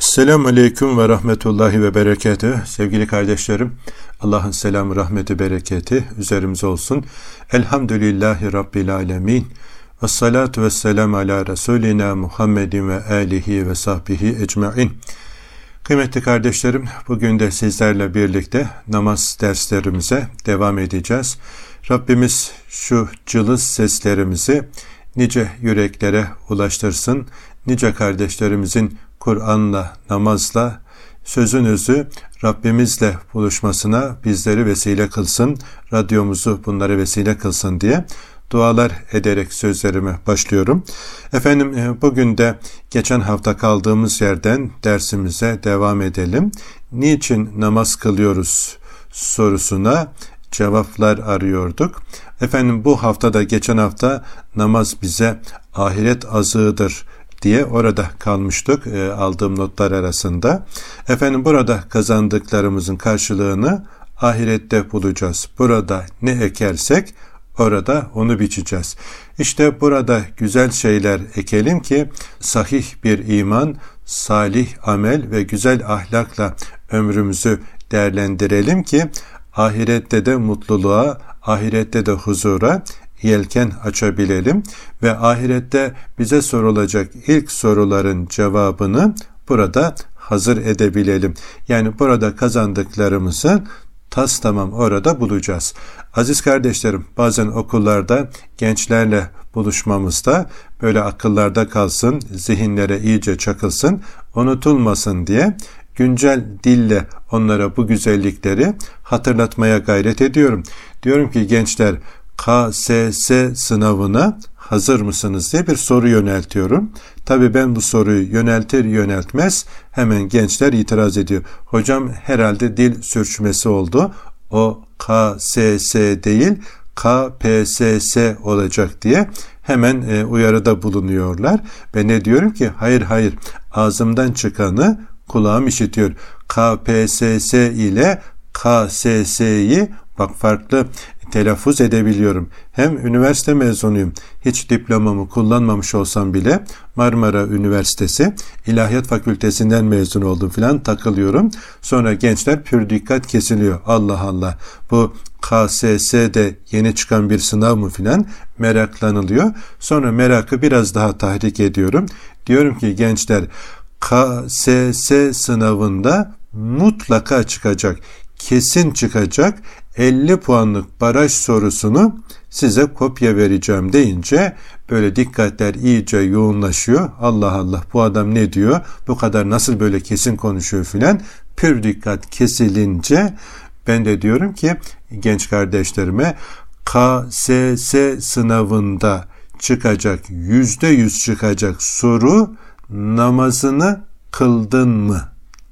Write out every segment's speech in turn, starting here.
Selamun Aleyküm ve Rahmetullahi ve Berekatü. Sevgili kardeşlerim, Allah'ın selamı, rahmeti, bereketi üzerimize olsun. Elhamdülillahi Rabbil Alemin. Ve salatu ve selam ala Resulina Muhammedin ve alihi ve sahbihi ecmain. Kıymetli kardeşlerim, bugün de sizlerle birlikte namaz derslerimize devam edeceğiz. Rabbimiz şu cılız seslerimizi nice yüreklere ulaştırsın. Nice kardeşlerimizin Kur'an'la, namazla, sözün özü Rabbimizle buluşmasına bizleri vesile kılsın, radyomuzu bunlara vesile kılsın diye dualar ederek sözlerime başlıyorum. Efendim e, bugün de geçen hafta kaldığımız yerden dersimize devam edelim. Niçin namaz kılıyoruz sorusuna cevaplar arıyorduk. Efendim bu hafta da geçen hafta namaz bize ahiret azığıdır diye orada kalmıştık e, aldığım notlar arasında. Efendim burada kazandıklarımızın karşılığını ahirette bulacağız. Burada ne ekersek orada onu biçeceğiz. İşte burada güzel şeyler ekelim ki sahih bir iman, salih amel ve güzel ahlakla ömrümüzü değerlendirelim ki ahirette de mutluluğa, ahirette de huzura, yelken açabilelim ve ahirette bize sorulacak ilk soruların cevabını burada hazır edebilelim. Yani burada kazandıklarımızı tas tamam orada bulacağız. Aziz kardeşlerim bazen okullarda gençlerle buluşmamızda böyle akıllarda kalsın, zihinlere iyice çakılsın, unutulmasın diye güncel dille onlara bu güzellikleri hatırlatmaya gayret ediyorum. Diyorum ki gençler KSS sınavına hazır mısınız diye bir soru yöneltiyorum. Tabi ben bu soruyu yöneltir yöneltmez hemen gençler itiraz ediyor. Hocam herhalde dil sürçmesi oldu. O KSS değil KPSS olacak diye hemen e, uyarıda bulunuyorlar. Ben ne diyorum ki hayır hayır ağzımdan çıkanı kulağım işitiyor. KPSS ile KSS'yi bak farklı telaffuz edebiliyorum. Hem üniversite mezunuyum. Hiç diplomamı kullanmamış olsam bile Marmara Üniversitesi İlahiyat Fakültesinden mezun oldum filan takılıyorum. Sonra gençler pür dikkat kesiliyor. Allah Allah bu KSS'de yeni çıkan bir sınav mı filan meraklanılıyor. Sonra merakı biraz daha tahrik ediyorum. Diyorum ki gençler KSS sınavında mutlaka çıkacak. Kesin çıkacak 50 puanlık baraj sorusunu size kopya vereceğim deyince böyle dikkatler iyice yoğunlaşıyor. Allah Allah bu adam ne diyor? Bu kadar nasıl böyle kesin konuşuyor filan. Pür dikkat kesilince ben de diyorum ki genç kardeşlerime KSS sınavında çıkacak yüzde yüz çıkacak soru namazını kıldın mı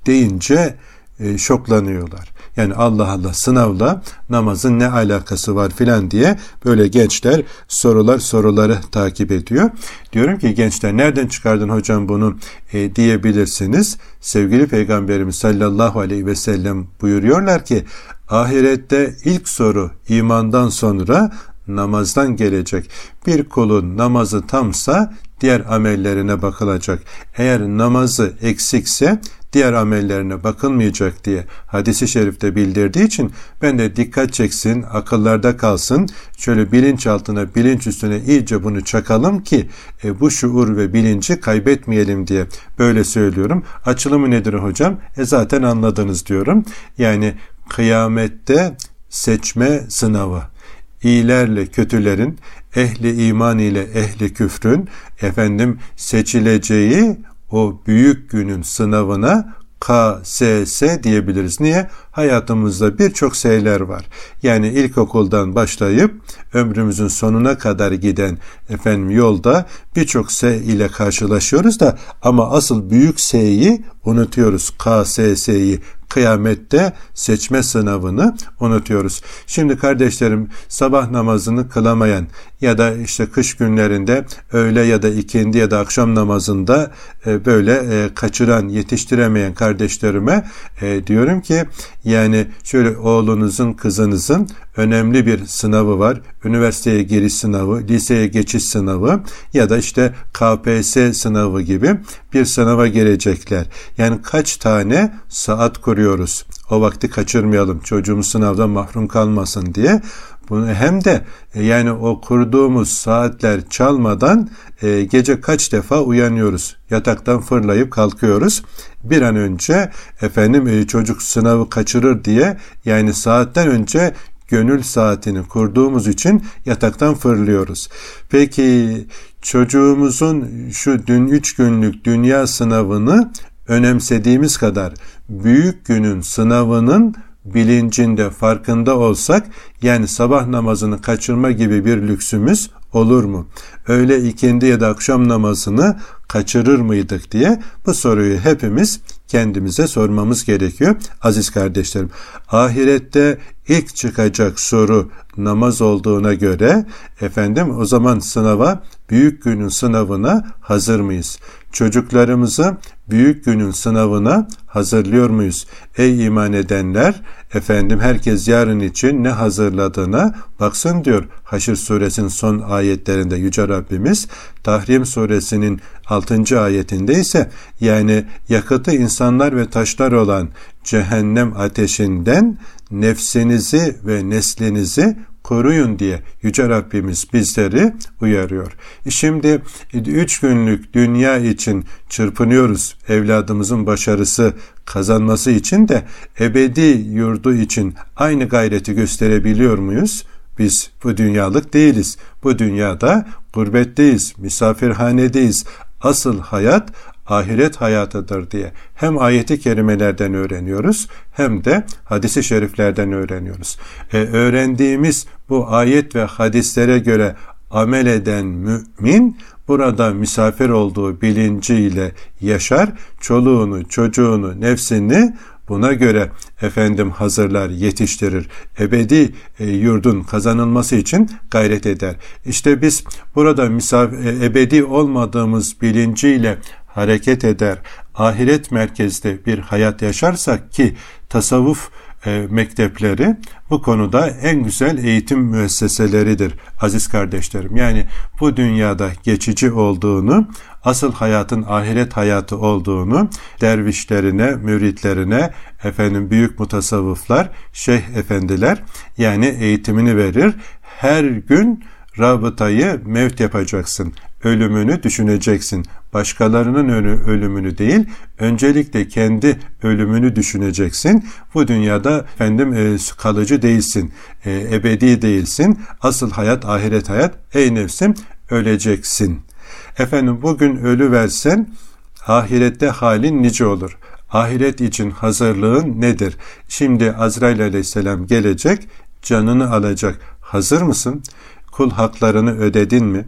deyince e, şoklanıyorlar. Yani Allah Allah sınavla namazın ne alakası var filan diye böyle gençler sorular soruları takip ediyor. Diyorum ki gençler nereden çıkardın hocam bunu e, diyebilirsiniz. Sevgili Peygamberimiz sallallahu aleyhi ve sellem buyuruyorlar ki ahirette ilk soru imandan sonra namazdan gelecek. Bir kulun namazı tamsa diğer amellerine bakılacak. Eğer namazı eksikse diğer amellerine bakılmayacak diye hadisi şerifte bildirdiği için ben de dikkat çeksin, akıllarda kalsın. Şöyle bilinç altına, bilinç üstüne iyice bunu çakalım ki e, bu şuur ve bilinci kaybetmeyelim diye böyle söylüyorum. Açılımı nedir hocam? E zaten anladınız diyorum. Yani kıyamette seçme sınavı iyilerle kötülerin, ehli iman ile ehli küfrün efendim seçileceği o büyük günün sınavına KSS diyebiliriz. Niye? Hayatımızda birçok şeyler var. Yani ilkokuldan başlayıp ömrümüzün sonuna kadar giden efendim yolda birçok S ile karşılaşıyoruz da ama asıl büyük S'yi unutuyoruz. KSS'yi kıyamette seçme sınavını unutuyoruz. Şimdi kardeşlerim sabah namazını kılamayan ya da işte kış günlerinde öğle ya da ikindi ya da akşam namazında e, böyle e, kaçıran, yetiştiremeyen kardeşlerime e, diyorum ki yani şöyle oğlunuzun, kızınızın önemli bir sınavı var. Üniversiteye giriş sınavı, liseye geçiş sınavı ya da işte KPSS sınavı gibi bir sınava girecekler. Yani kaç tane saat kuruyoruz? O vakti kaçırmayalım. Çocuğumuz sınavdan mahrum kalmasın diye. Bunu hem de e, yani o kurduğumuz saatler çalmadan e, gece kaç defa uyanıyoruz. Yataktan fırlayıp kalkıyoruz. Bir an önce efendim e, çocuk sınavı kaçırır diye yani saatten önce gönül saatini kurduğumuz için yataktan fırlıyoruz. Peki çocuğumuzun şu dün üç günlük dünya sınavını önemsediğimiz kadar büyük günün sınavının bilincinde, farkında olsak yani sabah namazını kaçırma gibi bir lüksümüz olur mu? Öyle ikindi ya da akşam namazını kaçırır mıydık diye bu soruyu hepimiz kendimize sormamız gerekiyor. Aziz kardeşlerim, ahirette ilk çıkacak soru namaz olduğuna göre efendim o zaman sınava büyük günün sınavına hazır mıyız? Çocuklarımızı büyük günün sınavına hazırlıyor muyuz? Ey iman edenler, efendim herkes yarın için ne hazırladığına baksın diyor. Haşr suresinin son ayetlerinde Yüce Rabbimiz, Tahrim suresinin 6. ayetinde ise yani yakıtı insanlar ve taşlar olan cehennem ateşinden nefsinizi ve neslinizi koruyun diye Yüce Rabbimiz bizleri uyarıyor. E şimdi üç günlük dünya için çırpınıyoruz. Evladımızın başarısı kazanması için de ebedi yurdu için aynı gayreti gösterebiliyor muyuz? Biz bu dünyalık değiliz. Bu dünyada gurbetteyiz, misafirhanedeyiz. Asıl hayat ahiret hayatıdır diye hem ayeti kerimelerden öğreniyoruz hem de hadisi şeriflerden öğreniyoruz. E, öğrendiğimiz bu ayet ve hadislere göre amel eden mümin burada misafir olduğu bilinciyle yaşar, çoluğunu, çocuğunu, nefsini buna göre efendim hazırlar, yetiştirir. Ebedi e, yurdun kazanılması için gayret eder. İşte biz burada misafir, e, ebedi olmadığımız bilinciyle hareket eder, ahiret merkezde bir hayat yaşarsak ki tasavvuf e, mektepleri bu konuda en güzel eğitim müesseseleridir aziz kardeşlerim. Yani bu dünyada geçici olduğunu, asıl hayatın ahiret hayatı olduğunu dervişlerine, müritlerine, efendim büyük mutasavvıflar, şeyh efendiler yani eğitimini verir. Her gün rabıtayı mevt yapacaksın ölümünü düşüneceksin. Başkalarının ölümünü değil, öncelikle kendi ölümünü düşüneceksin. Bu dünyada efendim e, kalıcı değilsin, e, ebedi değilsin. Asıl hayat ahiret hayat. Ey nefsim öleceksin. Efendim bugün ölü versen ahirette halin nice olur. Ahiret için hazırlığın nedir? Şimdi Azrail aleyhisselam gelecek, canını alacak. Hazır mısın? Kul haklarını ödedin mi?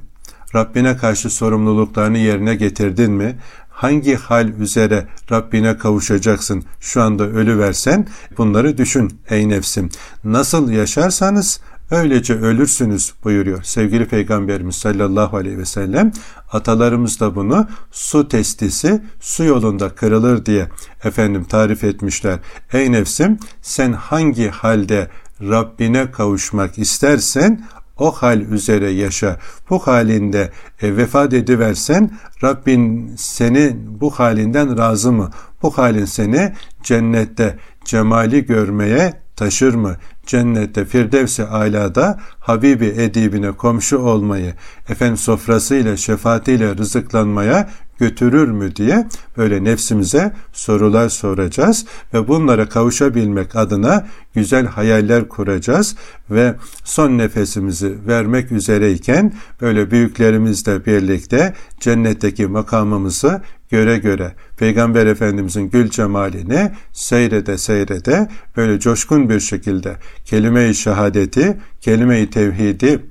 Rabbine karşı sorumluluklarını yerine getirdin mi? Hangi hal üzere Rabbine kavuşacaksın şu anda ölü versen bunları düşün ey nefsim. Nasıl yaşarsanız öylece ölürsünüz buyuruyor sevgili Peygamberimiz sallallahu aleyhi ve sellem. Atalarımız da bunu su testisi su yolunda kırılır diye efendim tarif etmişler. Ey nefsim sen hangi halde Rabbine kavuşmak istersen o hal üzere yaşa. Bu halinde e, vefat ediversen Rabbin seni bu halinden razı mı? Bu halin seni cennette cemali görmeye taşır mı? Cennette Firdevs-i Ala'da Habibi edibine komşu olmayı, efendim sofrasıyla, şefaatiyle rızıklanmaya götürür mü diye böyle nefsimize sorular soracağız ve bunlara kavuşabilmek adına güzel hayaller kuracağız ve son nefesimizi vermek üzereyken böyle büyüklerimizle birlikte cennetteki makamımızı göre göre Peygamber Efendimizin gül cemalini seyrede seyrede böyle coşkun bir şekilde kelime-i şehadeti, kelime-i tevhidi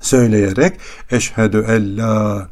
söyleyerek eşhedü en la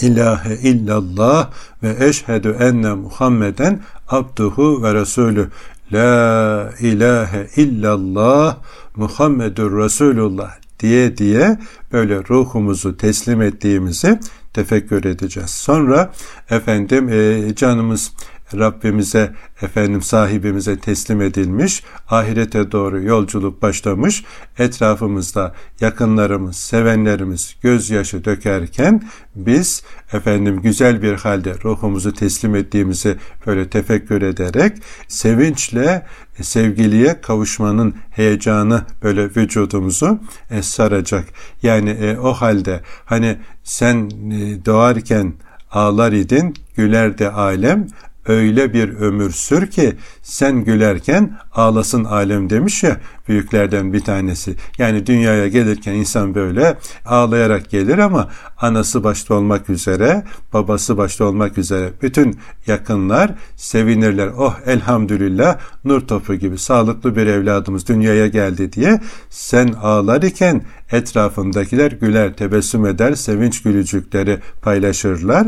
ilahe illallah ve eşhedü enne Muhammeden abduhu ve resulü. La ilahe illallah Muhammedur Resulullah diye diye böyle ruhumuzu teslim ettiğimizi tefekkür edeceğiz. Sonra efendim e, canımız Rabbimize, efendim sahibimize teslim edilmiş, ahirete doğru yolculuk başlamış, etrafımızda yakınlarımız, sevenlerimiz gözyaşı dökerken biz efendim güzel bir halde ruhumuzu teslim ettiğimizi böyle tefekkür ederek sevinçle sevgiliye kavuşmanın heyecanı böyle vücudumuzu e, saracak. Yani e, o halde hani sen e, doğarken ağlar idin, gülerdi alem, öyle bir ömür sür ki sen gülerken ağlasın alem demiş ya büyüklerden bir tanesi. Yani dünyaya gelirken insan böyle ağlayarak gelir ama anası başta olmak üzere, babası başta olmak üzere bütün yakınlar sevinirler. Oh elhamdülillah nur topu gibi sağlıklı bir evladımız dünyaya geldi diye sen ağlar iken etrafındakiler güler, tebessüm eder, sevinç gülücükleri paylaşırlar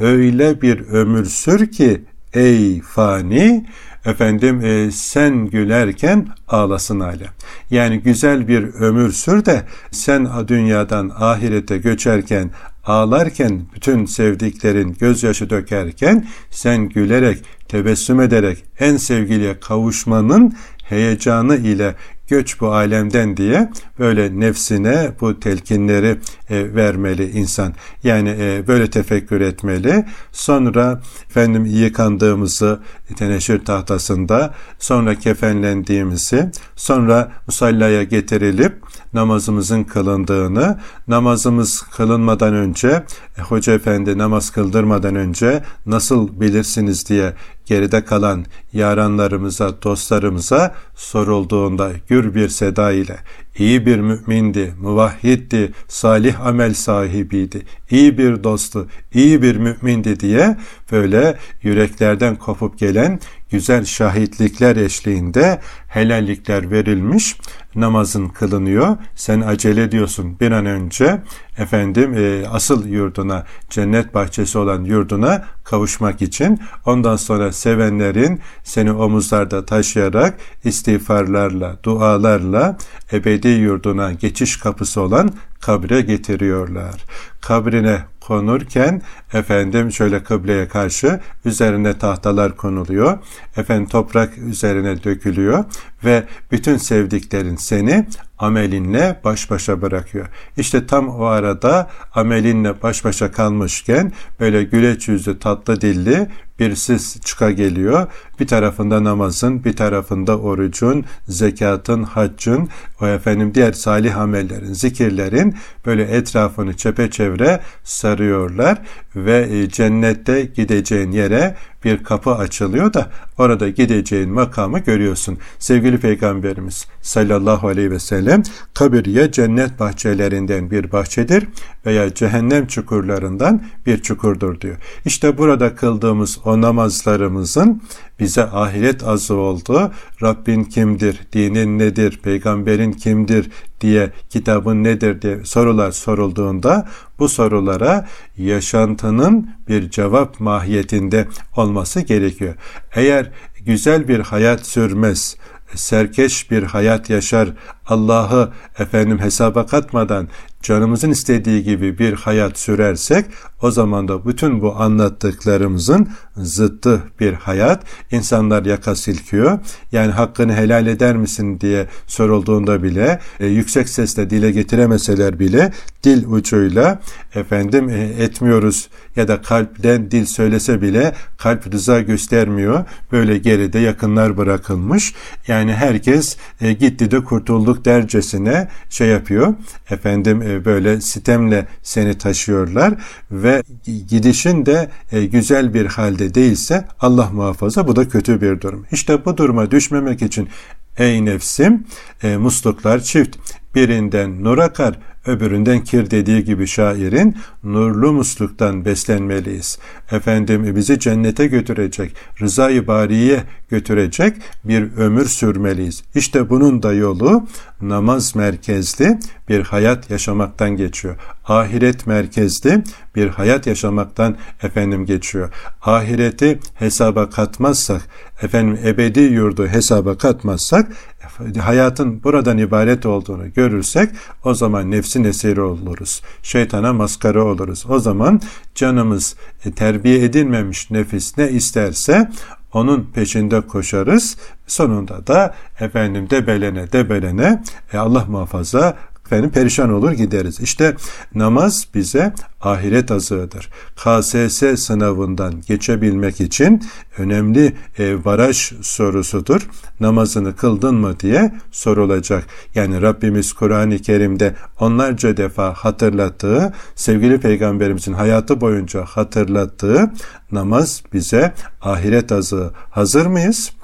öyle bir ömür sür ki ey fani efendim e, sen gülerken ağlasın alem. Yani güzel bir ömür sür de sen dünyadan ahirete göçerken ağlarken bütün sevdiklerin gözyaşı dökerken sen gülerek tebessüm ederek en sevgiliye kavuşmanın heyecanı ile göç bu alemden diye böyle nefsine bu telkinleri e, vermeli insan. Yani e, böyle tefekkür etmeli. Sonra efendim yıkandığımızı teneşir tahtasında, sonra kefenlendiğimizi, sonra musallaya getirilip namazımızın kılındığını, namazımız kılınmadan önce, e, Hoca Efendi namaz kıldırmadan önce nasıl bilirsiniz diye geride kalan yaranlarımıza, dostlarımıza sorulduğunda gür bir seda ile iyi bir mümindi, muvahhiddi, salih amel sahibiydi, iyi bir dostu, iyi bir mümindi diye böyle yüreklerden kopup gelen güzel şahitlikler eşliğinde helallikler verilmiş, namazın kılınıyor. Sen acele ediyorsun bir an önce efendim e, asıl yurduna, cennet bahçesi olan yurduna kavuşmak için. Ondan sonra sevenlerin seni omuzlarda taşıyarak istiğfarlarla, dualarla ebedi yurduna geçiş kapısı olan kabre getiriyorlar. Kabrine konurken efendim şöyle kıbleye karşı üzerine tahtalar konuluyor. Efendim toprak üzerine dökülüyor ve bütün sevdiklerin seni amelinle baş başa bırakıyor. İşte tam o arada amelinle baş başa kalmışken böyle güleç yüzlü tatlı dilli bir sis çıka geliyor. Bir tarafında namazın, bir tarafında orucun, zekatın, haccın, o efendim diğer salih amellerin, zikirlerin böyle etrafını çepeçevre sarıyorlar ve e, cennette gideceğin yere bir kapı açılıyor da orada gideceğin makamı görüyorsun. Sevgili Peygamberimiz sallallahu aleyhi ve sellem kabir ya cennet bahçelerinden bir bahçedir veya cehennem çukurlarından bir çukurdur diyor. İşte burada kıldığımız o namazlarımızın bize ahiret azı oldu. Rabbin kimdir, dinin nedir, peygamberin kimdir diye, kitabın nedir diye sorular sorulduğunda bu sorulara yaşantının bir cevap mahiyetinde olması gerekiyor. Eğer güzel bir hayat sürmez, serkeş bir hayat yaşar, Allah'ı efendim hesaba katmadan canımızın istediği gibi bir hayat sürersek o zaman da bütün bu anlattıklarımızın zıttı bir hayat. insanlar yaka silkiyor. Yani hakkını helal eder misin diye sorulduğunda bile e, yüksek sesle dile getiremeseler bile dil ucuyla efendim e, etmiyoruz ya da kalpten dil söylese bile kalp rıza göstermiyor. Böyle geride yakınlar bırakılmış. Yani herkes e, gitti de kurtulduk dercesine şey yapıyor. Efendim e, böyle sitemle seni taşıyorlar ve gidişin de e, güzel bir halde değilse Allah muhafaza bu da kötü bir durum. İşte bu duruma düşmemek için ey nefsim e, musluklar çift birinden nur akar öbüründen kir dediği gibi şairin nurlu musluktan beslenmeliyiz. Efendim bizi cennete götürecek, rızayı bariye götürecek bir ömür sürmeliyiz. İşte bunun da yolu namaz merkezli bir hayat yaşamaktan geçiyor. Ahiret merkezli bir hayat yaşamaktan efendim geçiyor. Ahireti hesaba katmazsak, efendim ebedi yurdu hesaba katmazsak hayatın buradan ibaret olduğunu görürsek o zaman nefsin esiri oluruz. Şeytana maskara oluruz. O zaman canımız e, terbiye edilmemiş nefis ne isterse onun peşinde koşarız. Sonunda da efendim debelene debelene e, Allah muhafaza efendim perişan olur gideriz. İşte namaz bize ahiret azığıdır. KSS sınavından geçebilmek için önemli e, baraj sorusudur. Namazını kıldın mı diye sorulacak. Yani Rabbimiz Kur'an-ı Kerim'de onlarca defa hatırlattığı, sevgili peygamberimizin hayatı boyunca hatırlattığı namaz bize ahiret azığı. Hazır mıyız?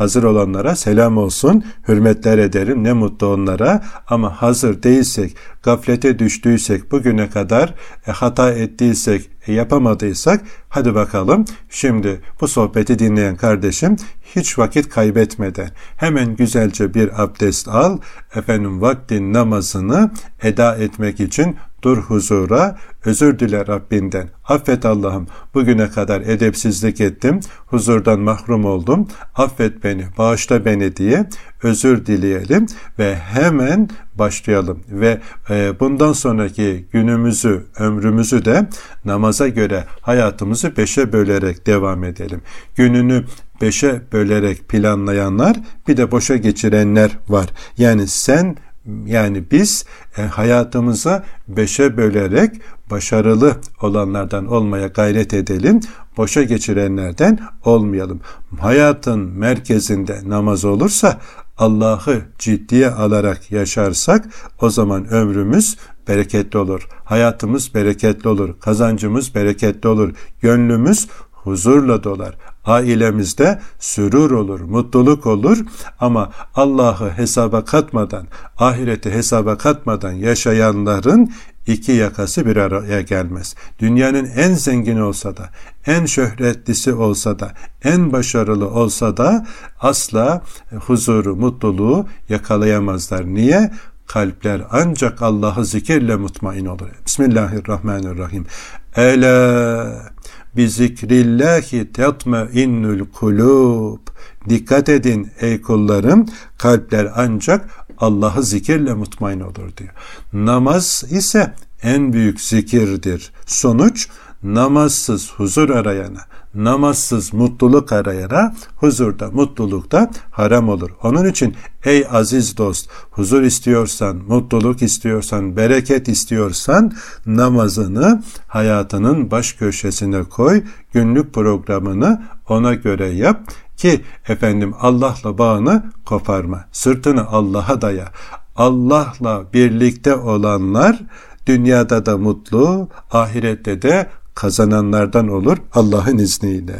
Hazır olanlara selam olsun, hürmetler ederim, ne mutlu onlara. Ama hazır değilsek, gaflete düştüysek, bugüne kadar e, hata ettiysek, e, yapamadıysak, hadi bakalım şimdi bu sohbeti dinleyen kardeşim hiç vakit kaybetmeden hemen güzelce bir abdest al, efendim vaktin namazını eda etmek için dur huzura, özür dile Rabbinden. Affet Allah'ım, bugüne kadar edepsizlik ettim, huzurdan mahrum oldum, affet beni, bağışla beni diye özür dileyelim ve hemen başlayalım ve e, bundan sonraki günümüzü, ömrümüzü de namaza göre hayatımızı beşe bölerek devam edelim. Gününü beşe bölerek planlayanlar bir de boşa geçirenler var. Yani sen yani biz e, hayatımızı beşe bölerek başarılı olanlardan olmaya gayret edelim. Boşa geçirenlerden olmayalım. Hayatın merkezinde namaz olursa Allah'ı ciddiye alarak yaşarsak o zaman ömrümüz bereketli olur. Hayatımız bereketli olur. Kazancımız bereketli olur. Gönlümüz huzurla dolar. Ailemizde sürur olur, mutluluk olur ama Allah'ı hesaba katmadan, ahireti hesaba katmadan yaşayanların iki yakası bir araya gelmez. Dünyanın en zengin olsa da, en şöhretlisi olsa da, en başarılı olsa da asla huzuru, mutluluğu yakalayamazlar. Niye? Kalpler ancak Allah'ı zikirle mutmain olur. Bismillahirrahmanirrahim. Ela bi zikrillahi tetmainnul kulub. Dikkat edin ey kullarım, kalpler ancak Allah'ı zikirle mutmain olur diyor. Namaz ise en büyük zikirdir. Sonuç namazsız huzur arayana, namazsız mutluluk arayana huzurda, mutlulukta haram olur. Onun için ey aziz dost, huzur istiyorsan, mutluluk istiyorsan, bereket istiyorsan namazını hayatının baş köşesine koy, günlük programını ona göre yap ki efendim Allah'la bağını koparma. Sırtını Allah'a daya. Allah'la birlikte olanlar dünyada da mutlu, ahirette de kazananlardan olur Allah'ın izniyle.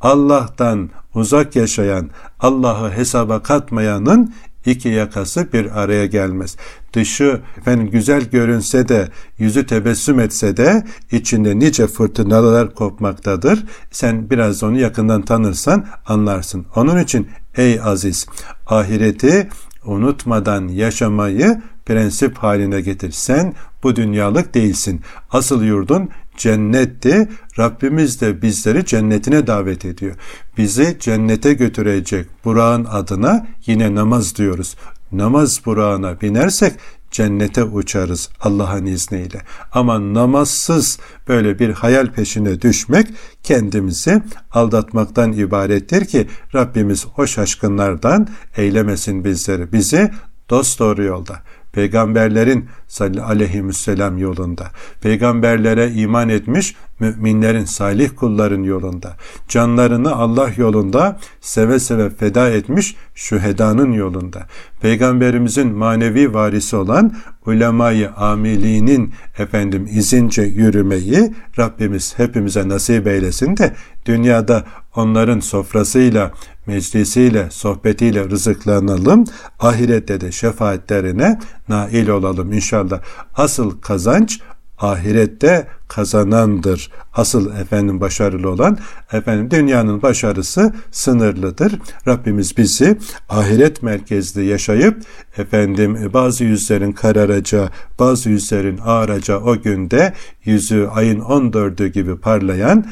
Allah'tan uzak yaşayan, Allah'ı hesaba katmayanın iki yakası bir araya gelmez. Dışı efendim güzel görünse de, yüzü tebessüm etse de içinde nice fırtınalar kopmaktadır. Sen biraz onu yakından tanırsan anlarsın. Onun için ey aziz, ahireti unutmadan yaşamayı prensip haline getir. Sen bu dünyalık değilsin. Asıl yurdun cennetti. Rabbimiz de bizleri cennetine davet ediyor. Bizi cennete götürecek Burak'ın adına yine namaz diyoruz. Namaz Burak'ına binersek cennete uçarız Allah'ın izniyle. Ama namazsız böyle bir hayal peşine düşmek kendimizi aldatmaktan ibarettir ki Rabbimiz o şaşkınlardan eylemesin bizleri. Bizi dost doğru yolda peygamberlerin aleyhisselam yolunda, peygamberlere iman etmiş müminlerin, salih kulların yolunda, canlarını Allah yolunda seve seve feda etmiş şühedanın yolunda, peygamberimizin manevi varisi olan ulemayı amiliğinin efendim izince yürümeyi Rabbimiz hepimize nasip eylesin de dünyada onların sofrasıyla meclisiyle, sohbetiyle rızıklanalım. Ahirette de şefaatlerine nail olalım inşallah. Asıl kazanç ahirette kazanandır. Asıl efendim başarılı olan efendim dünyanın başarısı sınırlıdır. Rabbimiz bizi ahiret merkezli yaşayıp efendim bazı yüzlerin kararacağı, bazı yüzlerin ağaracağı o günde yüzü ayın 14'ü gibi parlayan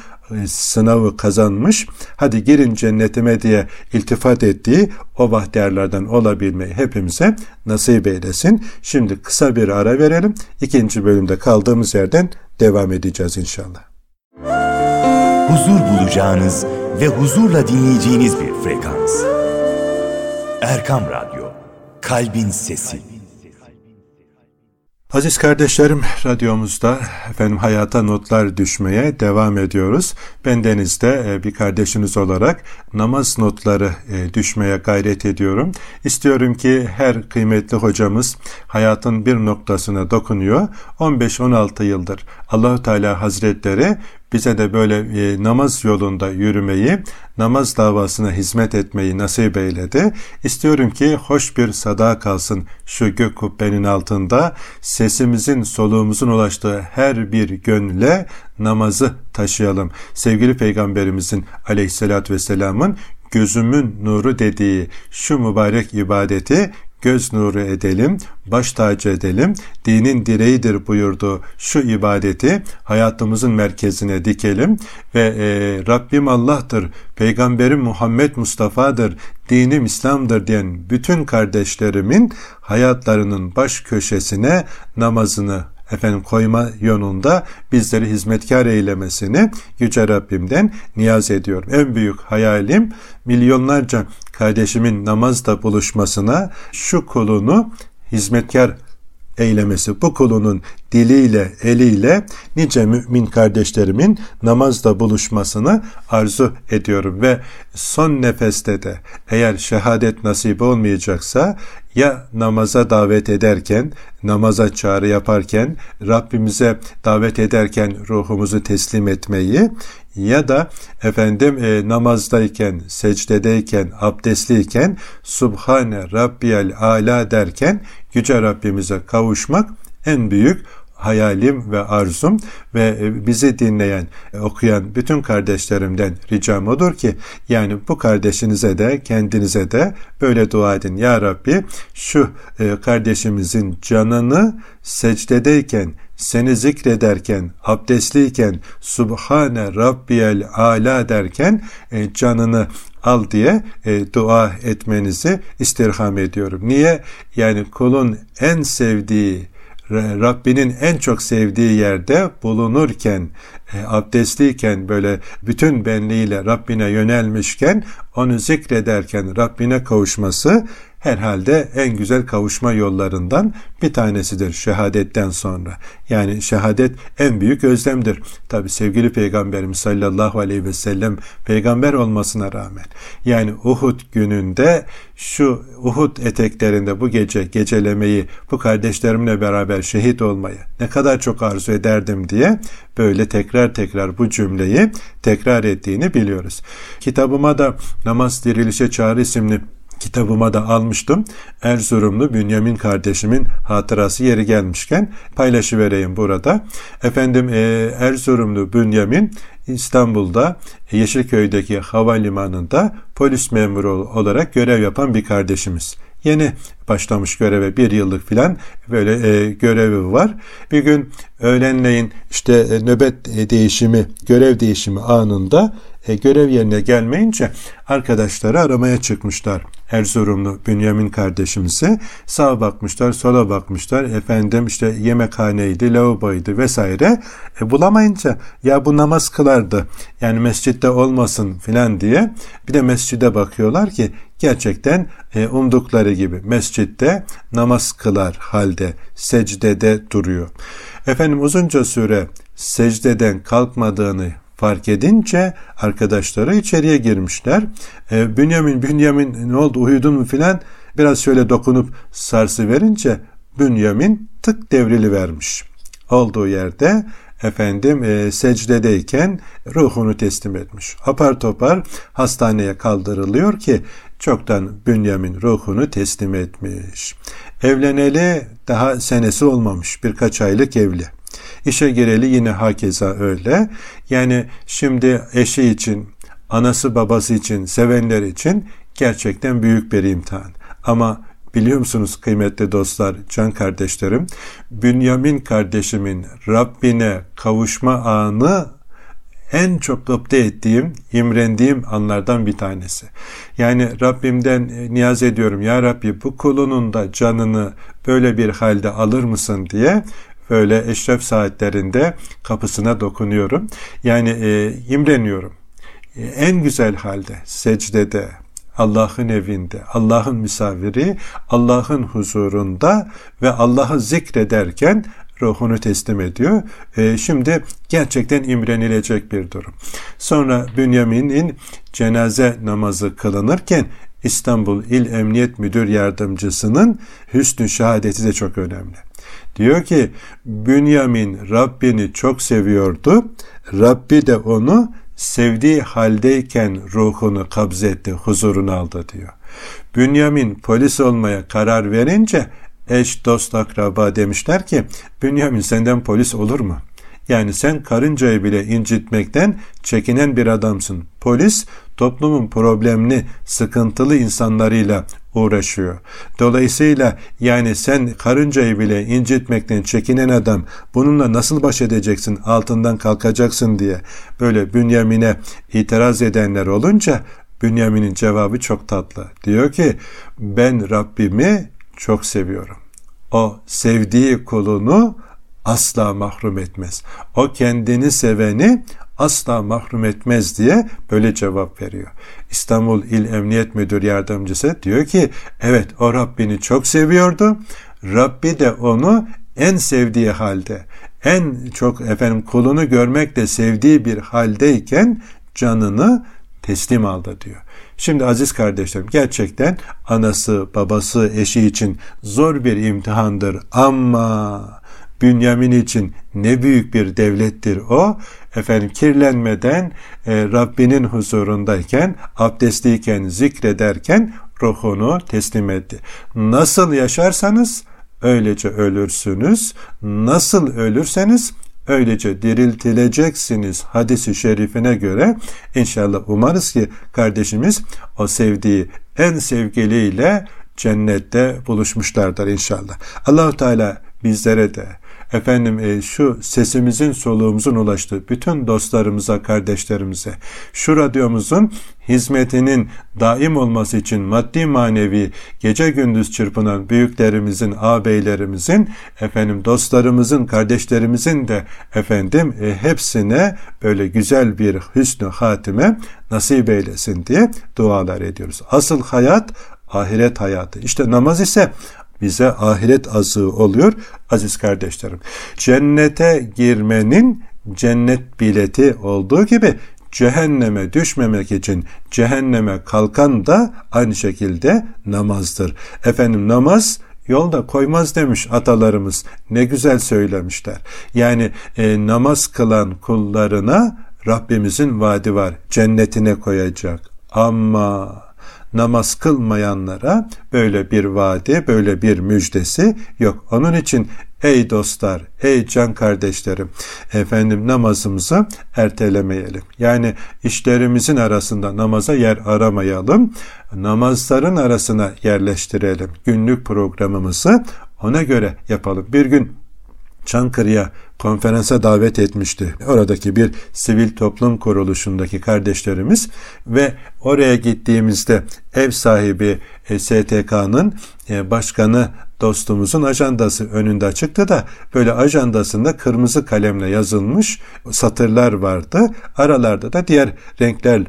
sınavı kazanmış, hadi girin cennetime diye iltifat ettiği o bahtiyarlardan olabilmeyi hepimize nasip eylesin. Şimdi kısa bir ara verelim. İkinci bölümde kaldığımız yerden devam edeceğiz inşallah. Huzur bulacağınız ve huzurla dinleyeceğiniz bir frekans. Erkam Radyo, Kalbin Sesi. Aziz kardeşlerim, radyomuzda efendim hayata notlar düşmeye devam ediyoruz. Ben denizde e, bir kardeşiniz olarak namaz notları e, düşmeye gayret ediyorum. İstiyorum ki her kıymetli hocamız hayatın bir noktasına dokunuyor. 15-16 yıldır Allahu Teala Hazretleri bize de böyle e, namaz yolunda yürümeyi, namaz davasına hizmet etmeyi nasip eyledi. İstiyorum ki hoş bir sada kalsın şu gök kubbenin altında sesimizin, soluğumuzun ulaştığı her bir gönle namazı taşıyalım. Sevgili Peygamberimizin aleyhissalatü vesselamın gözümün nuru dediği şu mübarek ibadeti göz nuru edelim, baş tacı edelim, dinin direğidir buyurduğu şu ibadeti hayatımızın merkezine dikelim ve e, Rabbim Allah'tır, Peygamberim Muhammed Mustafa'dır, dinim İslam'dır diyen bütün kardeşlerimin hayatlarının baş köşesine namazını efendim koyma yolunda bizleri hizmetkar eylemesini Yüce Rabbimden niyaz ediyorum. En büyük hayalim milyonlarca kardeşimin namazda buluşmasına şu kulunu hizmetkar eylemesi. Bu kulunun diliyle, eliyle nice mümin kardeşlerimin namazda buluşmasını arzu ediyorum. Ve son nefeste de eğer şehadet nasip olmayacaksa ya namaza davet ederken, namaza çağrı yaparken, Rabbimize davet ederken ruhumuzu teslim etmeyi ya da efendim e, namazdayken, secdedeyken, abdestliyken Subhane Rabbiyel Ala derken Yüce Rabbimize kavuşmak en büyük hayalim ve arzum ve e, bizi dinleyen, e, okuyan bütün kardeşlerimden ricam odur ki yani bu kardeşinize de kendinize de böyle dua edin. Ya Rabbi şu e, kardeşimizin canını secdedeyken seni zikrederken, abdestliyken, Subhane Rabbiyel Ala derken canını al diye e, dua etmenizi istirham ediyorum. Niye? Yani kulun en sevdiği Rabbinin en çok sevdiği yerde bulunurken, e, abdestliyken böyle bütün benliğiyle Rabbine yönelmişken onu zikrederken Rabbine kavuşması herhalde en güzel kavuşma yollarından bir tanesidir şehadetten sonra. Yani şehadet en büyük özlemdir. Tabi sevgili Peygamberimiz sallallahu aleyhi ve sellem peygamber olmasına rağmen yani Uhud gününde şu Uhud eteklerinde bu gece gecelemeyi bu kardeşlerimle beraber şehit olmayı ne kadar çok arzu ederdim diye böyle tekrar tekrar bu cümleyi tekrar ettiğini biliyoruz. Kitabıma da Namaz Dirilişe Çağrı isimli kitabıma da almıştım. Erzurumlu Bünyamin kardeşimin hatırası yeri gelmişken paylaşıvereyim burada. Efendim e, Erzurumlu Bünyamin İstanbul'da Yeşilköy'deki havalimanında polis memuru olarak görev yapan bir kardeşimiz. Yeni başlamış göreve bir yıllık filan böyle e, görevi var. Bir gün öğlenleyin işte e, nöbet değişimi, görev değişimi anında e, görev yerine gelmeyince arkadaşları aramaya çıkmışlar. Erzurumlu Bünyamin kardeşimize sağa bakmışlar, sola bakmışlar. Efendim işte yemekhaneydi, lavaboydu vesaire. E, bulamayınca ya bu namaz kılardı. Yani mescitte olmasın filan diye bir de mescide bakıyorlar ki gerçekten e, umdukları gibi mescitte namaz kılar halde secdede duruyor. Efendim uzunca süre secdeden kalkmadığını fark edince arkadaşları içeriye girmişler. E, Bünyamin, Bünyamin ne oldu uyudun mu filan biraz şöyle dokunup sarsı verince Bünyamin tık devrili vermiş. Olduğu yerde efendim e, secdedeyken ruhunu teslim etmiş. Apar topar hastaneye kaldırılıyor ki çoktan Bünyamin ruhunu teslim etmiş. Evleneli daha senesi olmamış birkaç aylık evli. İşe gireli yine hakeza öyle. Yani şimdi eşi için, anası babası için, sevenler için gerçekten büyük bir imtihan. Ama biliyor musunuz kıymetli dostlar, can kardeşlerim, Bünyamin kardeşimin Rabbine kavuşma anı en çok gıpta ettiğim, imrendiğim anlardan bir tanesi. Yani Rabbimden niyaz ediyorum ya Rabbi bu kulunun da canını böyle bir halde alır mısın diye böyle eşref saatlerinde kapısına dokunuyorum. Yani e, imreniyorum. E, en güzel halde secdede, Allah'ın evinde, Allah'ın misafiri, Allah'ın huzurunda ve Allah'ı zikrederken ruhunu teslim ediyor. E, şimdi gerçekten imrenilecek bir durum. Sonra Bünyamin'in cenaze namazı kılınırken İstanbul İl Emniyet Müdür Yardımcısının hüsnü şehadeti de çok önemli. Diyor ki Bünyamin Rabbini çok seviyordu. Rabbi de onu sevdiği haldeyken ruhunu kabzetti, huzurunu aldı diyor. Bünyamin polis olmaya karar verince eş, dost, akraba demişler ki Bünyamin senden polis olur mu? Yani sen karıncayı bile incitmekten çekinen bir adamsın. Polis toplumun problemli, sıkıntılı insanlarıyla uğraşıyor. Dolayısıyla yani sen karıncayı bile incitmekten çekinen adam bununla nasıl baş edeceksin, altından kalkacaksın diye böyle Bünyamin'e itiraz edenler olunca Bünyamin'in cevabı çok tatlı. Diyor ki ben Rabbimi çok seviyorum. O sevdiği kulunu asla mahrum etmez. O kendini seveni asla mahrum etmez diye böyle cevap veriyor. İstanbul İl Emniyet Müdür Yardımcısı diyor ki evet o Rabbini çok seviyordu. Rabbi de onu en sevdiği halde, en çok efendim kulunu görmekle sevdiği bir haldeyken canını teslim aldı diyor. Şimdi aziz kardeşlerim gerçekten anası, babası, eşi için zor bir imtihandır ama Bünyamin için ne büyük bir devlettir o. Efendim kirlenmeden e, Rabbinin huzurundayken, abdestliyken, zikrederken ruhunu teslim etti. Nasıl yaşarsanız öylece ölürsünüz. Nasıl ölürseniz öylece diriltileceksiniz hadisi şerifine göre inşallah umarız ki kardeşimiz o sevdiği en sevgiliyle cennette buluşmuşlardır inşallah. Allahu Teala bizlere de efendim e, şu sesimizin soluğumuzun ulaştığı bütün dostlarımıza, kardeşlerimize, şu radyomuzun hizmetinin daim olması için maddi manevi gece gündüz çırpınan büyüklerimizin, ağabeylerimizin, efendim dostlarımızın, kardeşlerimizin de efendim e, hepsine böyle güzel bir hüsnü hatime nasip eylesin diye dualar ediyoruz. Asıl hayat ahiret hayatı. İşte namaz ise bize ahiret azığı oluyor aziz kardeşlerim. Cennete girmenin cennet bileti olduğu gibi cehenneme düşmemek için cehenneme kalkan da aynı şekilde namazdır. Efendim namaz yolda koymaz demiş atalarımız. Ne güzel söylemişler. Yani e, namaz kılan kullarına Rabbimizin vaadi var. Cennetine koyacak. Ama namaz kılmayanlara böyle bir vaadi, böyle bir müjdesi yok. Onun için ey dostlar, ey can kardeşlerim, efendim namazımızı ertelemeyelim. Yani işlerimizin arasında namaza yer aramayalım. Namazların arasına yerleştirelim. Günlük programımızı ona göre yapalım. Bir gün Çankırı'ya konferansa davet etmişti. Oradaki bir sivil toplum kuruluşundaki kardeşlerimiz ve oraya gittiğimizde ev sahibi e, STK'nın e, başkanı dostumuzun ajandası önünde çıktı da böyle ajandasında kırmızı kalemle yazılmış satırlar vardı. Aralarda da diğer renkler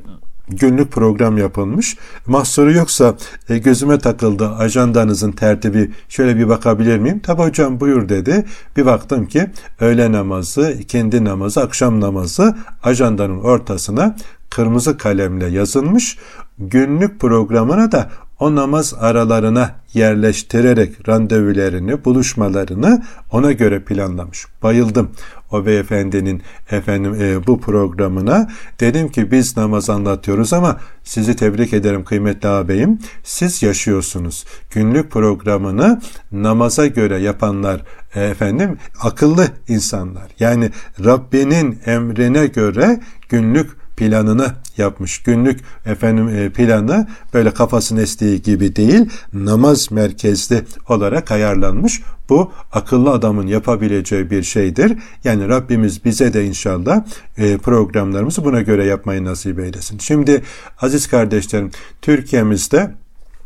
günlük program yapılmış. Mahsuru yoksa e, gözüme takıldı ajandanızın tertibi şöyle bir bakabilir miyim? Tabi hocam buyur dedi. Bir baktım ki öğle namazı, ikindi namazı, akşam namazı ajandanın ortasına kırmızı kalemle yazılmış. Günlük programına da o namaz aralarına yerleştirerek randevularını, buluşmalarını ona göre planlamış. Bayıldım. O beyefendinin efendim e, bu programına. Dedim ki biz namaz anlatıyoruz ama sizi tebrik ederim kıymetli ağabeyim. Siz yaşıyorsunuz. Günlük programını namaza göre yapanlar e, efendim akıllı insanlar. Yani Rabbinin emrine göre günlük planını yapmış. Günlük efendim e, planı böyle kafasının estiği gibi değil, namaz merkezli olarak ayarlanmış. Bu akıllı adamın yapabileceği bir şeydir. Yani Rabbimiz bize de inşallah e, programlarımızı buna göre yapmayı nasip eylesin. Şimdi aziz kardeşlerim Türkiye'mizde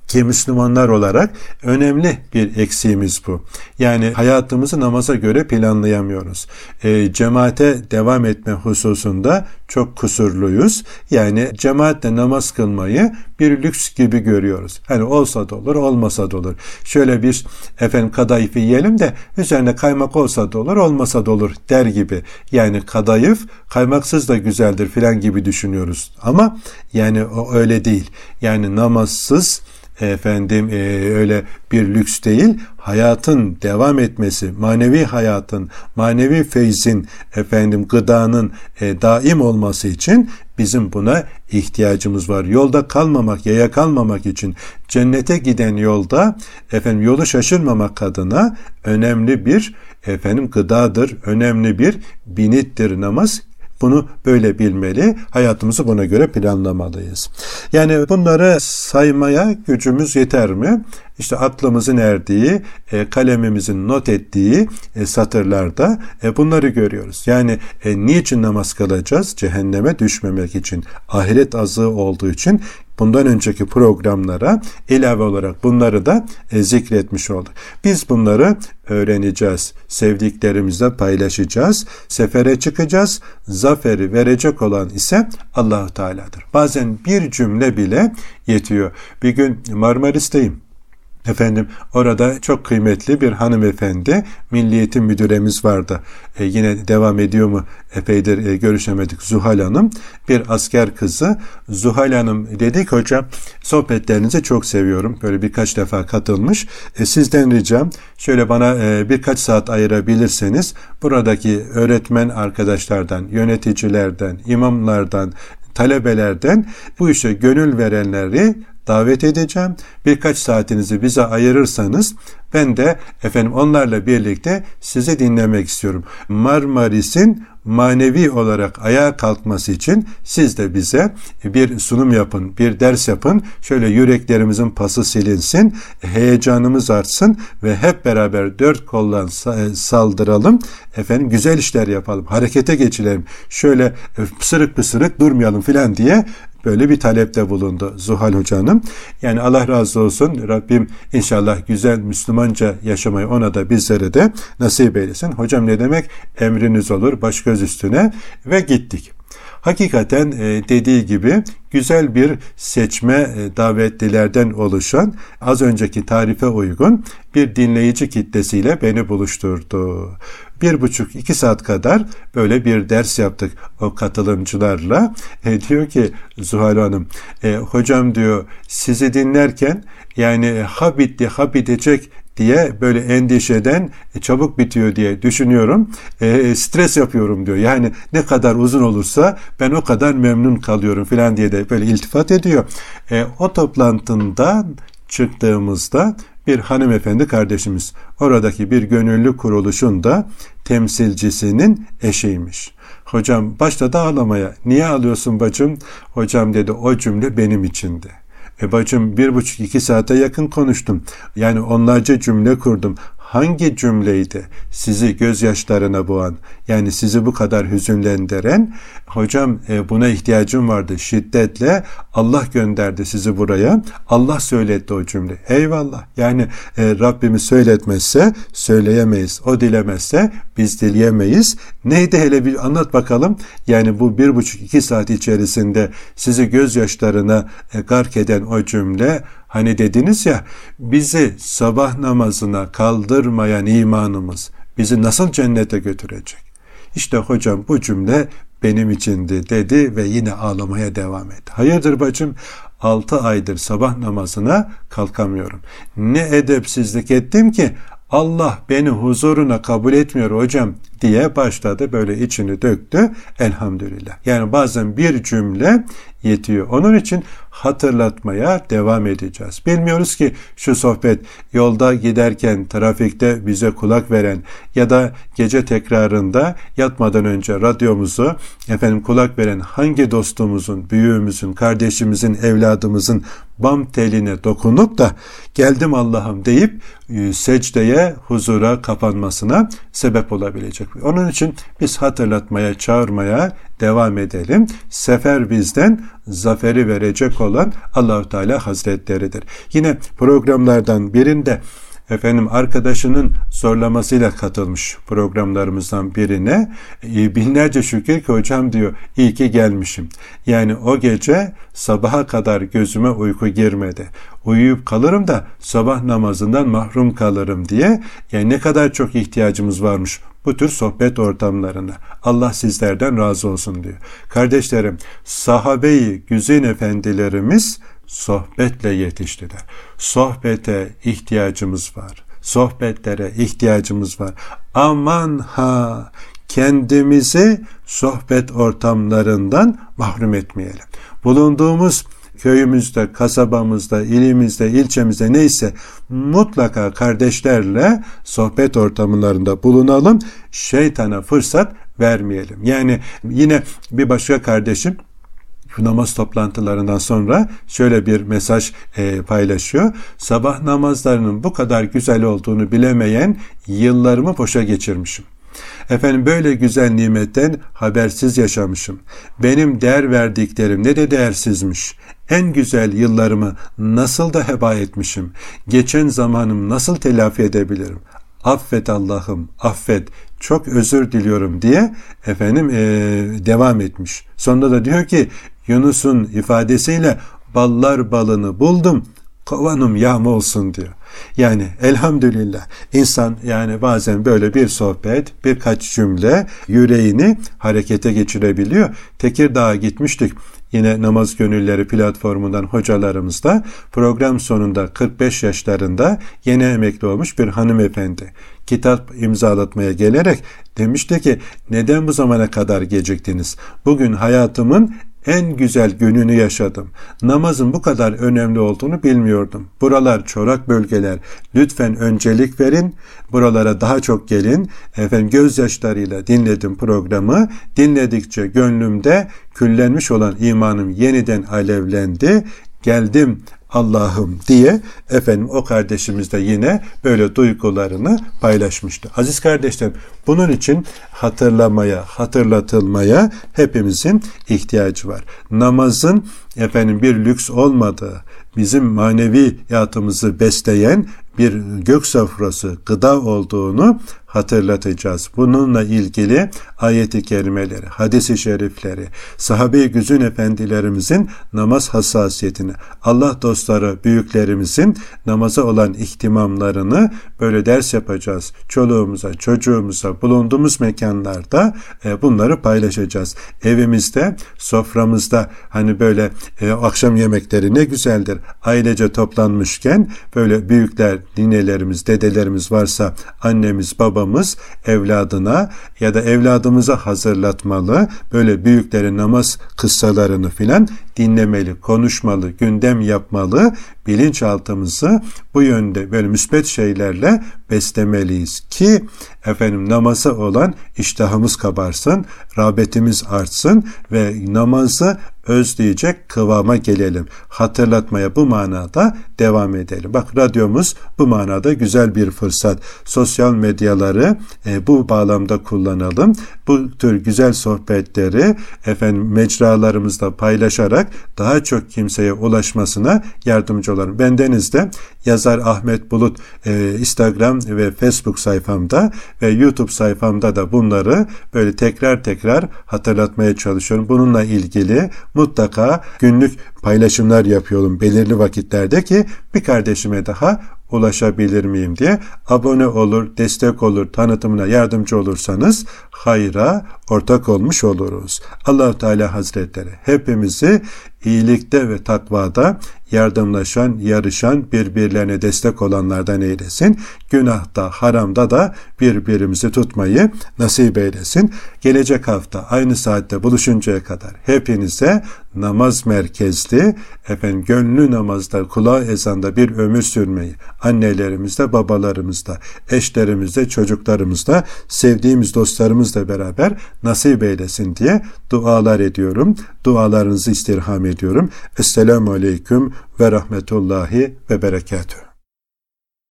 ki Müslümanlar olarak önemli bir eksiğimiz bu. Yani hayatımızı namaza göre planlayamıyoruz. E, cemaate devam etme hususunda çok kusurluyuz. Yani cemaatle namaz kılmayı bir lüks gibi görüyoruz. Hani olsa da olur, olmasa da olur. Şöyle bir efendim kadayıfı yiyelim de üzerine kaymak olsa da olur, olmasa da olur der gibi. Yani kadayıf kaymaksız da güzeldir filan gibi düşünüyoruz. Ama yani o öyle değil. Yani namazsız efendim e, öyle bir lüks değil hayatın devam etmesi manevi hayatın manevi feyzin efendim gıdanın e, daim olması için bizim buna ihtiyacımız var. Yolda kalmamak, yaya kalmamak için cennete giden yolda efendim yolu şaşırmamak adına önemli bir efendim gıdadır, önemli bir binittir namaz bunu böyle bilmeli, hayatımızı buna göre planlamalıyız. Yani bunları saymaya gücümüz yeter mi? İşte aklımızın erdiği, e, kalemimizin not ettiği e, satırlarda e, bunları görüyoruz. Yani niçin namaz kılacağız? Cehenneme düşmemek için, ahiret azığı olduğu için bundan önceki programlara ilave olarak bunları da e, zikretmiş olduk. Biz bunları öğreneceğiz. Sevdiklerimizle paylaşacağız. Sefere çıkacağız. Zaferi verecek olan ise Allahu Teala'dır. Bazen bir cümle bile yetiyor. Bir gün Marmaris'teyim. Efendim orada çok kıymetli bir hanımefendi milliyetin müdüremiz vardı. E, yine devam ediyor mu epeydir e, görüşemedik Zuhal Hanım. Bir asker kızı Zuhal Hanım dedik hocam sohbetlerinizi çok seviyorum. Böyle birkaç defa katılmış. E, sizden ricam şöyle bana e, birkaç saat ayırabilirseniz buradaki öğretmen arkadaşlardan, yöneticilerden, imamlardan, talebelerden bu işe gönül verenleri davet edeceğim. Birkaç saatinizi bize ayırırsanız ben de efendim onlarla birlikte sizi dinlemek istiyorum. Marmaris'in manevi olarak ayağa kalkması için siz de bize bir sunum yapın, bir ders yapın. Şöyle yüreklerimizin pası silinsin, heyecanımız artsın ve hep beraber dört koldan saldıralım. Efendim güzel işler yapalım, harekete geçirelim. Şöyle e, pısırık pısırık durmayalım filan diye böyle bir talepte bulundu Zuhal Hoca'nın. Yani Allah razı olsun. Rabbim inşallah güzel Müslümanca yaşamayı ona da bizlere de nasip eylesin. Hocam ne demek? Emriniz olur baş göz üstüne ve gittik. Hakikaten e, dediği gibi güzel bir seçme e, davetlilerden oluşan az önceki tarife uygun bir dinleyici kitlesiyle beni buluşturdu bir buçuk iki saat kadar böyle bir ders yaptık o katılımcılarla. E, diyor ki Zuhal Hanım, e, hocam diyor sizi dinlerken yani ha bitti ha bitecek diye böyle endişeden e, çabuk bitiyor diye düşünüyorum. E, stres yapıyorum diyor. Yani ne kadar uzun olursa ben o kadar memnun kalıyorum filan diye de böyle iltifat ediyor. E, o toplantından çıktığımızda bir hanımefendi kardeşimiz oradaki bir gönüllü kuruluşun da temsilcisinin eşiymiş. Hocam başladı ağlamaya. Niye ağlıyorsun bacım? Hocam dedi o cümle benim içindi. E bacım bir buçuk iki saate yakın konuştum. Yani onlarca cümle kurdum hangi cümleydi sizi gözyaşlarına boğan yani sizi bu kadar hüzünlendiren? Hocam e, buna ihtiyacım vardı. Şiddetle Allah gönderdi sizi buraya. Allah söyletti o cümle. Eyvallah. Yani e, Rabbimiz söyletmezse söyleyemeyiz. O dilemezse biz dileyemeyiz. Neydi hele bir anlat bakalım. Yani bu bir buçuk iki saat içerisinde sizi gözyaşlarına e, gark eden o cümle Hani dediniz ya bizi sabah namazına kaldırmayan imanımız bizi nasıl cennete götürecek? İşte hocam bu cümle benim içindi dedi ve yine ağlamaya devam etti. Hayırdır bacım? Altı aydır sabah namazına kalkamıyorum. Ne edepsizlik ettim ki Allah beni huzuruna kabul etmiyor hocam diye başladı böyle içini döktü. Elhamdülillah. Yani bazen bir cümle yetiyor. Onun için hatırlatmaya devam edeceğiz. Bilmiyoruz ki şu sohbet yolda giderken trafikte bize kulak veren ya da gece tekrarında yatmadan önce radyomuzu efendim kulak veren hangi dostumuzun, büyüğümüzün, kardeşimizin, evladımızın bam teline dokunup da geldim Allah'ım deyip e, secdeye, huzura kapanmasına sebep olabilecek. Onun için biz hatırlatmaya, çağırmaya devam edelim. Sefer bizden, zaferi verecek olan Allahu Teala Hazretleridir. Yine programlardan birinde efendim arkadaşının zorlamasıyla katılmış programlarımızdan birine e, binlerce şükür ki hocam diyor iyi ki gelmişim. Yani o gece sabaha kadar gözüme uyku girmedi. Uyuyup kalırım da sabah namazından mahrum kalırım diye yani ne kadar çok ihtiyacımız varmış bu tür sohbet ortamlarına. Allah sizlerden razı olsun diyor. Kardeşlerim, sahabeyi güzin efendilerimiz sohbetle yetiştiler. Sohbete ihtiyacımız var. Sohbetlere ihtiyacımız var. Aman ha kendimizi sohbet ortamlarından mahrum etmeyelim. Bulunduğumuz köyümüzde, kasabamızda, ilimizde, ilçemizde neyse mutlaka kardeşlerle sohbet ortamlarında bulunalım. Şeytana fırsat vermeyelim. Yani yine bir başka kardeşim namaz toplantılarından sonra şöyle bir mesaj e, paylaşıyor. Sabah namazlarının bu kadar güzel olduğunu bilemeyen yıllarımı boşa geçirmişim. Efendim böyle güzel nimetten habersiz yaşamışım. Benim değer verdiklerim ne de değersizmiş. En güzel yıllarımı nasıl da heba etmişim. Geçen zamanım nasıl telafi edebilirim? Affet Allah'ım, affet. Çok özür diliyorum diye efendim ee, devam etmiş. Sonunda da diyor ki Yunus'un ifadesiyle ballar balını buldum kovanım yağma olsun diyor. Yani elhamdülillah insan yani bazen böyle bir sohbet birkaç cümle yüreğini harekete geçirebiliyor. Tekirdağ'a gitmiştik. Yine namaz gönülleri platformundan hocalarımızda program sonunda 45 yaşlarında yeni emekli olmuş bir hanımefendi kitap imzalatmaya gelerek demişti ki neden bu zamana kadar geciktiniz? Bugün hayatımın en güzel gününü yaşadım. Namazın bu kadar önemli olduğunu bilmiyordum. Buralar çorak bölgeler. Lütfen öncelik verin. Buralara daha çok gelin. Efendim gözyaşlarıyla dinledim programı. Dinledikçe gönlümde küllenmiş olan imanım yeniden alevlendi. Geldim Allah'ım diye efendim o kardeşimiz de yine böyle duygularını paylaşmıştı. Aziz kardeşlerim bunun için hatırlamaya, hatırlatılmaya hepimizin ihtiyacı var. Namazın efendim bir lüks olmadığı, bizim manevi hayatımızı besleyen bir gök sofrası, gıda olduğunu hatırlatacağız. Bununla ilgili ayeti kerimeleri, hadisi şerifleri, sahabe-i güzün efendilerimizin namaz hassasiyetini, Allah dostları, büyüklerimizin namaza olan ihtimamlarını böyle ders yapacağız. Çoluğumuza, çocuğumuza, bulunduğumuz mekanlarda e, bunları paylaşacağız. Evimizde, soframızda hani böyle e, akşam yemekleri ne güzeldir. Ailece toplanmışken böyle büyükler, ninelerimiz, dedelerimiz varsa annemiz, babamız evladına ya da evladımıza hazırlatmalı. Böyle büyüklerin namaz kıssalarını filan dinlemeli, konuşmalı, gündem yapmalı. Bilinçaltımızı bu yönde böyle müsbet şeylerle beslemeliyiz ki efendim namaza olan iştahımız kabarsın, rağbetimiz artsın ve namazı özleyecek kıvama gelelim. Hatırlatmaya bu manada devam edelim. Bak radyomuz bu manada güzel bir fırsat. Sosyal medyaları e, bu bağlamda kullanalım. Bu tür güzel sohbetleri efendim mecralarımızda paylaşarak daha çok kimseye ulaşmasına yardımcı olalım. Bendeniz de yazar Ahmet Bulut e, Instagram ve Facebook sayfamda ve YouTube sayfamda da bunları böyle tekrar tekrar hatırlatmaya çalışıyorum. Bununla ilgili mutlaka günlük paylaşımlar yapıyorum belirli vakitlerde ki bir kardeşime daha ulaşabilir miyim diye abone olur, destek olur, tanıtımına yardımcı olursanız hayra ortak olmuş oluruz. Allahu Teala Hazretleri hepimizi iyilikte ve takvada yardımlaşan, yarışan, birbirlerine destek olanlardan eylesin. Günahta, haramda da birbirimizi tutmayı nasip eylesin. Gelecek hafta aynı saatte buluşuncaya kadar hepinize namaz merkezli, efendim gönlü namazda, kulağı ezanda bir ömür sürmeyi annelerimizle, babalarımızla, eşlerimizle, çocuklarımızla, sevdiğimiz dostlarımızla beraber nasip eylesin diye dualar ediyorum. Dualarınızı istirham ediyorum. Esselamu Aleyküm ve Rahmetullahi ve Berekatuhu.